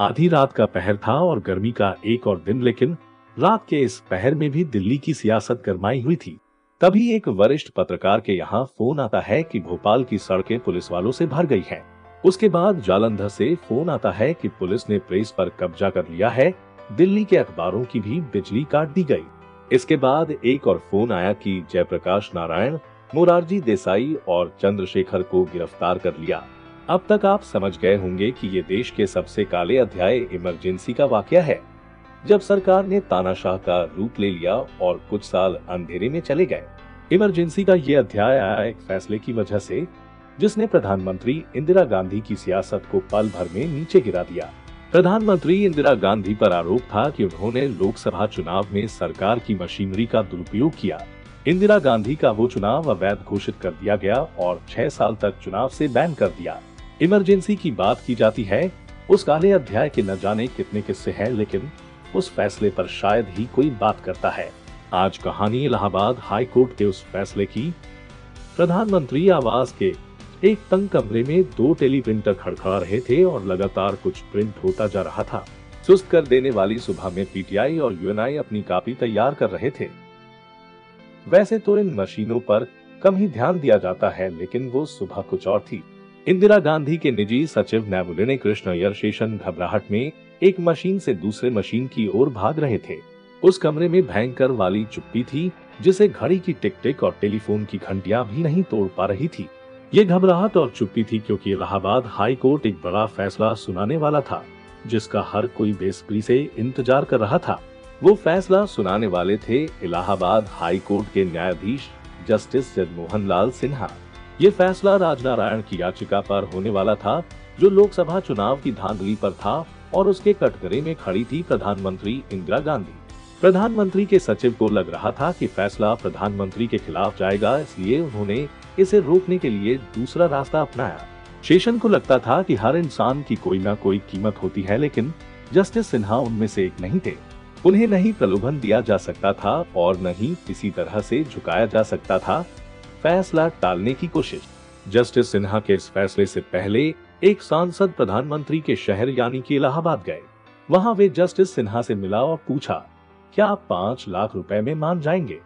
आधी रात का पहर था और गर्मी का एक और दिन, लेकिन रात के इस पहर में भी दिल्ली की सियासत गरमाई हुई थी। तभी एक वरिष्ठ पत्रकार के यहाँ फ़ोन आता है कि भोपाल की सड़कें पुलिस वालों से भर गई हैं। उसके बाद जालंधर से फ़ोन आता है कि पुलिस ने प्रेस पर कब्जा कर लिया है। दिल्ली के अखबारों की भी बिजली काट दी गई। इसके बाद एक और फ़ोन आया कि जयप्रकाश नारायण, मोरारजी देसाई और चंद्रशेखर को गिरफ़्तार कर लिया। अब तक आप समझ गए होंगे कि ये देश के सबसे काले अध्याय इमरजेंसी का वाक्य है। जब सरकार ने तानाशाह का रूप ले लिया और कुछ साल अंधेरे में चले गए, इमरजेंसी का ये अध्याय आया एक फैसले की वजह से, जिसने प्रधानमंत्री इंदिरा गांधी की सियासत को पल भर में नीचे गिरा दिया। प्रधानमंत्री इंदिरा गांधी पर आरोप था कि उन्होंने लोकसभा चुनाव में सरकार की मशीनरी का दुरुपयोग किया। इंदिरा गांधी का वो चुनाव अवैध घोषित कर दिया गया और छह साल तक चुनाव से बैन कर दिया। इमरजेंसी की बात की जाती है, उस काले अध्याय के न जाने कितने किस्से हैं, लेकिन उस फैसले पर शायद ही कोई बात करता है। आज कहानी इलाहाबाद हाई कोर्ट के उस फैसले की। प्रधानमंत्री आवास के एक तंग कमरे में दो टेलीप्रिंटर खड़खड़ा रहे थे और लगातार कुछ प्रिंट होता जा रहा था। सुस्त कर देने वाली सुबह में पीटीआई और यूएनआई अपनी कापी तैयार कर रहे थे। वैसे तो इन मशीनों पर कम ही ध्यान दिया जाता है, लेकिन वो सुबह कुछ और थी। इंदिरा गांधी के निजी सचिव नैबुलिने कृष्ण शेषन घबराहट में एक मशीन से दूसरे मशीन की ओर भाग रहे थे। उस कमरे में भयंकर वाली चुप्पी थी, जिसे घड़ी की टिक टिक और टेलीफोन की घंटिया भी नहीं तोड़ पा रही थी। ये घबराहट और चुप्पी थी क्योंकि इलाहाबाद हाई कोर्ट एक बड़ा फैसला सुनाने वाला था, जिसका हर कोई बेसब्री से इंतज़ार कर रहा था। वो फैसला सुनाने वाले थे इलाहाबाद हाई कोर्ट के न्यायाधीश जस्टिस जगमोहन लाल सिन्हा। ये फैसला राजनारायण की याचिका पर होने वाला था, जो लोकसभा चुनाव की धांधली पर था और उसके कटघरे में खड़ी थी प्रधानमंत्री इंदिरा गांधी। प्रधानमंत्री के सचिव को लग रहा था कि फैसला प्रधानमंत्री के खिलाफ जाएगा, इसलिए उन्होंने इसे रोकने के लिए दूसरा रास्ता अपनाया। शेषन को लगता था कि हर इंसान की कोई ना कोई कीमत होती है, लेकिन जस्टिस सिन्हा उनमें से एक नहीं थे। उन्हें नहीं प्रलोभन दिया जा सकता था और न ही किसी तरह से झुकाया जा सकता था। फैसला टालने की कोशिश। जस्टिस सिन्हा के इस फैसले से पहले एक सांसद प्रधानमंत्री के शहर यानी कि इलाहाबाद गए। वहाँ वे जस्टिस सिन्हा से मिला और पूछा, क्या आप पाँच लाख रुपए में मान जाएँगे?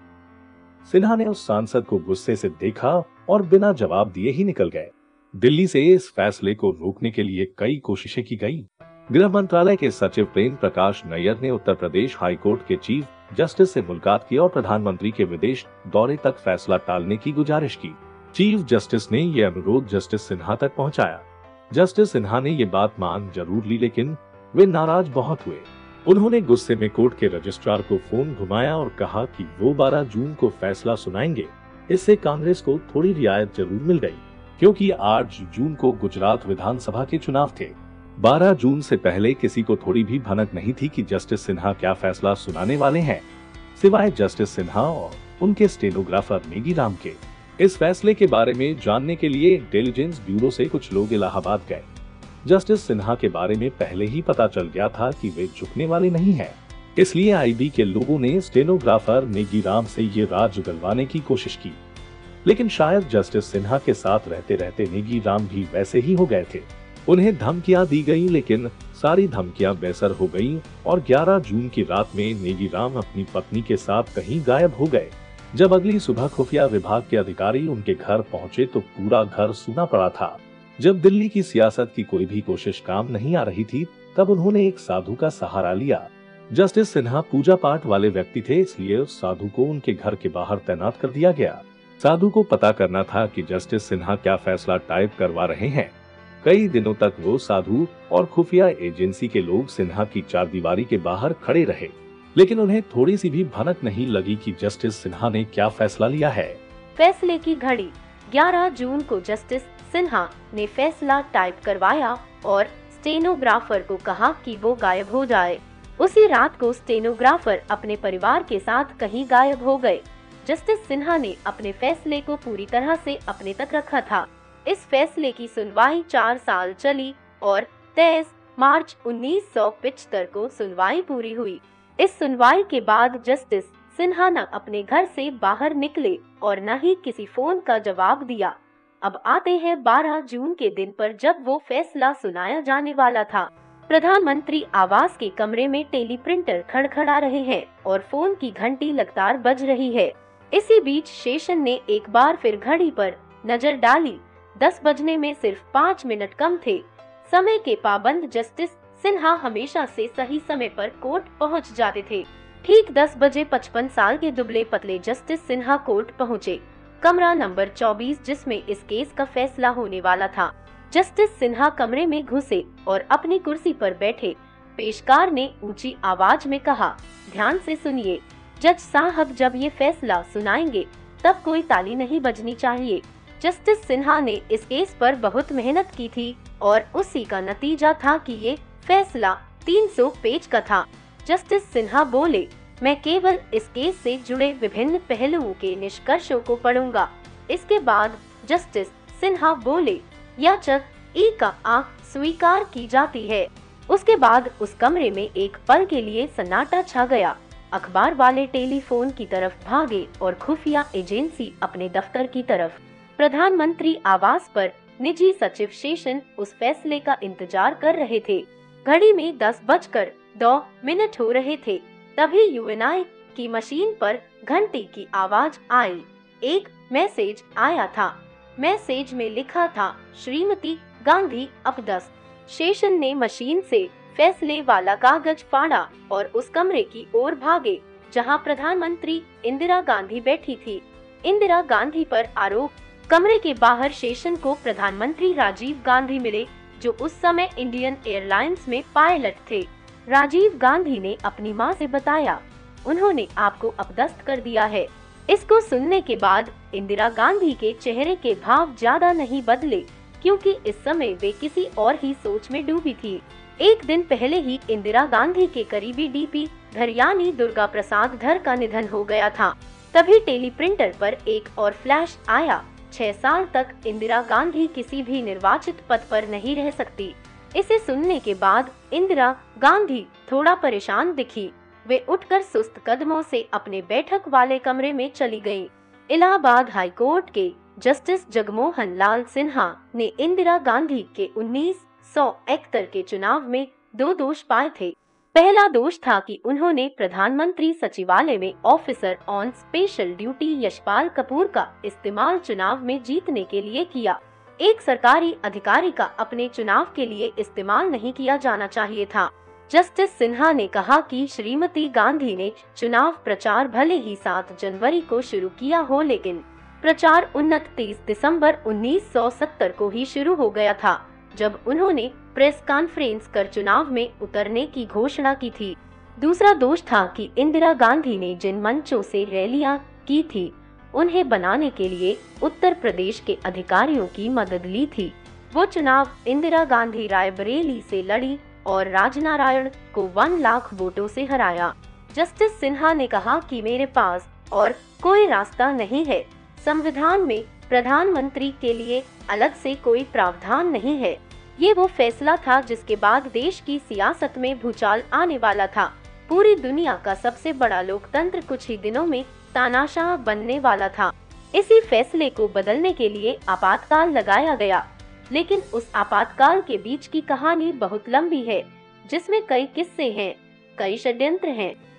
सिन्हा ने उस सांसद को गुस्से से देखा और बिना जवाब दिए ही निकल गए। दिल्ली से इस फैसले को रोकने के लिए कई कोशिशें की गई। गृह मंत्रालय के सचिव प्रेम प्रकाश नैयर ने उत्तर प्रदेश हाईकोर्ट के चीफ जस्टिस से मुलाकात की और प्रधानमंत्री के विदेश दौरे तक फैसला टालने की गुजारिश की। चीफ जस्टिस ने यह अनुरोध जस्टिस सिन्हा तक पहुँचाया। जस्टिस सिन्हा ने ये बात मान ज़रूर ली, लेकिन वे नाराज़ बहुत हुए। उन्होंने गुस्से में कोर्ट के रजिस्ट्रार को फ़ोन घुमाया और कहा कि वो 12 जून को फैसला सुनाएँगे। इससे कांग्रेस को थोड़ी रियायत ज़रूर मिल गई, क्योंकि 8 जून को गुजरात विधानसभा के चुनाव थे। 12 जून से पहले किसी को थोड़ी भी भनक नहीं थी कि जस्टिस सिन्हा क्या फैसला सुनाने वाले हैं। सिवाय जस्टिस सिन्हा और उनके स्टेनोग्राफर नेगी राम के। इस फैसले के बारे में जानने के लिए इंटेलिजेंस ब्यूरो से कुछ लोग इलाहाबाद गए। जस्टिस सिन्हा के बारे में पहले ही पता चल गया था कि वे झुकने वाले नहीं हैं। इसलिए आईबी के लोगों ने स्टेनोग्राफर नेगी राम से ये राज उगलवाने की कोशिश की। लेकिन शायद जस्टिस सिन्हा के साथ रहते रहते नेगी राम भी वैसे ही हो गए थे। उन्हें धमकियाँ दी गई, लेकिन सारी धमकियाँ बेसर हो गईं और 11 जून की रात में नेगी राम अपनी पत्नी के साथ कहीं गायब हो गए। जब अगली सुबह खुफिया विभाग के अधिकारी उनके घर पहुँचे तो पूरा घर सुना पड़ा था। जब दिल्ली की सियासत की कोई भी कोशिश काम नहीं आ रही थी, तब उन्होंने एक साधु का सहारा लिया। जस्टिस सिन्हा पूजा पाठ वाले व्यक्ति थे, इसलिए उस साधु को उनके घर के बाहर तैनात कर दिया गया। साधु को पता करना था कि जस्टिस सिन्हा क्या फैसला टाइप करवा रहे हैं। कई दिनों तक वो साधु और खुफिया एजेंसी के लोग सिन्हा की चार दीवारी के बाहर खड़े रहे। लेकिन उन्हें थोड़ी सी भी भनक नहीं लगी कि जस्टिस सिन्हा ने क्या फैसला लिया है। फैसले की घड़ी 11 जून को जस्टिस सिन्हा ने फैसला टाइप करवाया और स्टेनोग्राफर को कहा कि वो गायब हो जाए। उसी रात को स्टेनोग्राफर अपने परिवार के साथ कहीं गायब हो गए। जस्टिस सिन्हा ने अपने फैसले को पूरी तरह से अपने तक रखा था। इस फैसले की सुनवाई चार साल चली और तेईस मार्च उन्नीस को सुनवाई पूरी हुई। इस सुनवाई के बाद जस्टिस सिन्हा न अपने घर से बाहर निकले और न ही किसी फ़ोन का जवाब दिया। अब आते हैं 12 जून के दिन पर जब वो फैसला सुनाया जाने वाला था। प्रधानमंत्री आवास के कमरे में टेली प्रिंटर खड़खड़ा रहे हैं और फ़ोन की घंटी लगातार बज रही है। इसी बीच शेषन ने एक बार फिर घड़ी पर नज़र डाली दस बजने में सिर्फ़ पाँच मिनट कम थे। समय के पाबंद जस्टिस सिन्हा हमेशा से सही समय पर कोर्ट पहुँच जाते थे। ठीक दस बजे पचपन साल के दुबले पतले जस्टिस सिन्हा कोर्ट पहुँचे। कमरा नंबर 24 जिसमें इस केस का फैसला होने वाला था। जस्टिस सिन्हा कमरे में घुसे और अपनी कुर्सी पर बैठे। पेशकार ने ऊँची आवाज़ में कहा, ध्यान से सुनिए। जज साहब जब ये फैसला सुनाएँगे, तब कोई ताली नहीं बजनी चाहिए। जस्टिस सिन्हा ने इस केस पर बहुत मेहनत की थी और उसी का नतीजा था कि ये फैसला 300 पेज का था। जस्टिस सिन्हा बोले, मैं केवल इस केस से जुड़े विभिन्न पहलुओं के निष्कर्षों को पढ़ूँगा। इसके बाद जस्टिस सिन्हा बोले, याचक ई का आँख स्वीकार की जाती है। उसके बाद उस कमरे में एक पल के लिए सन्नाटा छा गया। अखबार वाले टेलीफोन की तरफ़ भागे और खुफिया एजेंसी अपने दफ्तर की तरफ़ प्रधानमंत्री आवास पर निजी सचिव शेषन उस फैसले का इंतज़ार कर रहे थे। घड़ी में दस बजकर दो मिनट हो रहे थे। तभी यूएनआई की मशीन पर घंटी की आवाज़ आई। एक मैसेज आया था। मैसेज में लिखा था, श्रीमती गांधी अपदस्त शेषन ने मशीन से फैसले वाला कागज़ फाड़ा और उस कमरे की ओर भागे, जहाँ प्रधानमंत्री इंदिरा गांधी बैठी थी। इंदिरा गांधी पर आरोप कमरे के बाहर शेषन को प्रधानमंत्री राजीव गांधी मिले, जो उस समय इंडियन एयरलाइंस में पायलट थे। राजीव गांधी ने अपनी माँ से बताया, उन्होंने आपको अपदस्त कर दिया है। इसको सुनने के बाद इंदिरा गांधी के चेहरे के भाव ज़्यादा नहीं बदले, क्योंकि इस समय वे किसी और ही सोच में डूबी थी। एक दिन पहले ही इंदिरा गांधी के करीबी डीपी धरियानी दुर्गा प्रसाद धर का निधन हो गया था। तभी टेली प्रिंटर पर एक और फ्लैश आया छह साल तक इंदिरा गांधी किसी भी निर्वाचित पद पर नहीं रह सकती। इसे सुनने के बाद इंदिरा गांधी थोड़ा परेशान दिखी। वे उठकर सुस्त कदमों से अपने बैठक वाले कमरे में चली गई इलाहाबाद हाई कोर्ट के जस्टिस जगमोहन लाल सिन्हा ने इंदिरा गांधी के उन्नीस सौ इकहत्तर के चुनाव में दो दोष पाए थे। पहला दोष था कि उन्होंने प्रधानमंत्री सचिवालय में officer on special duty Yashpal Kapoor का इस्तेमाल चुनाव में जीतने के लिए किया। एक सरकारी अधिकारी का अपने चुनाव के लिए इस्तेमाल नहीं किया जाना चाहिए था। जस्टिस सिन्हा ने कहा कि श्रीमती गांधी ने चुनाव प्रचार भले ही सात जनवरी को शुरू किया हो लेकिन प्रचार उन्नत उनतीस दिसंबर 1970 को ही शुरू हो गया था। जब उन्होंने प्रेस कॉन्फ्रेंस कर चुनाव में उतरने की घोषणा की थी। दूसरा दोष था कि इंदिरा गांधी ने जिन मंचों से रैलियाँ की थी, उन्हें बनाने के लिए उत्तर प्रदेश के अधिकारियों की मदद ली थी। वो चुनाव इंदिरा गांधी रायबरेली से लड़ी और राजनारायण को वन लाख वोटों से हराया। जस्टिस सिन्हा ने कहा कि मेरे पास और कोई रास्ता नहीं है। संविधान में प्रधानमंत्री के लिए अलग से कोई प्रावधान नहीं है। ये वो फैसला था जिसके बाद देश की सियासत में भूचाल आने वाला था। पूरी दुनिया का सबसे बड़ा लोकतंत्र कुछ ही दिनों में तानाशाह बनने वाला था। इसी फैसले को बदलने के लिए आपातकाल लगाया गया। लेकिन उस आपातकाल के बीच की कहानी बहुत लंबी है, जिसमें कई किस्से हैं, कई षड्यंत्र हैं।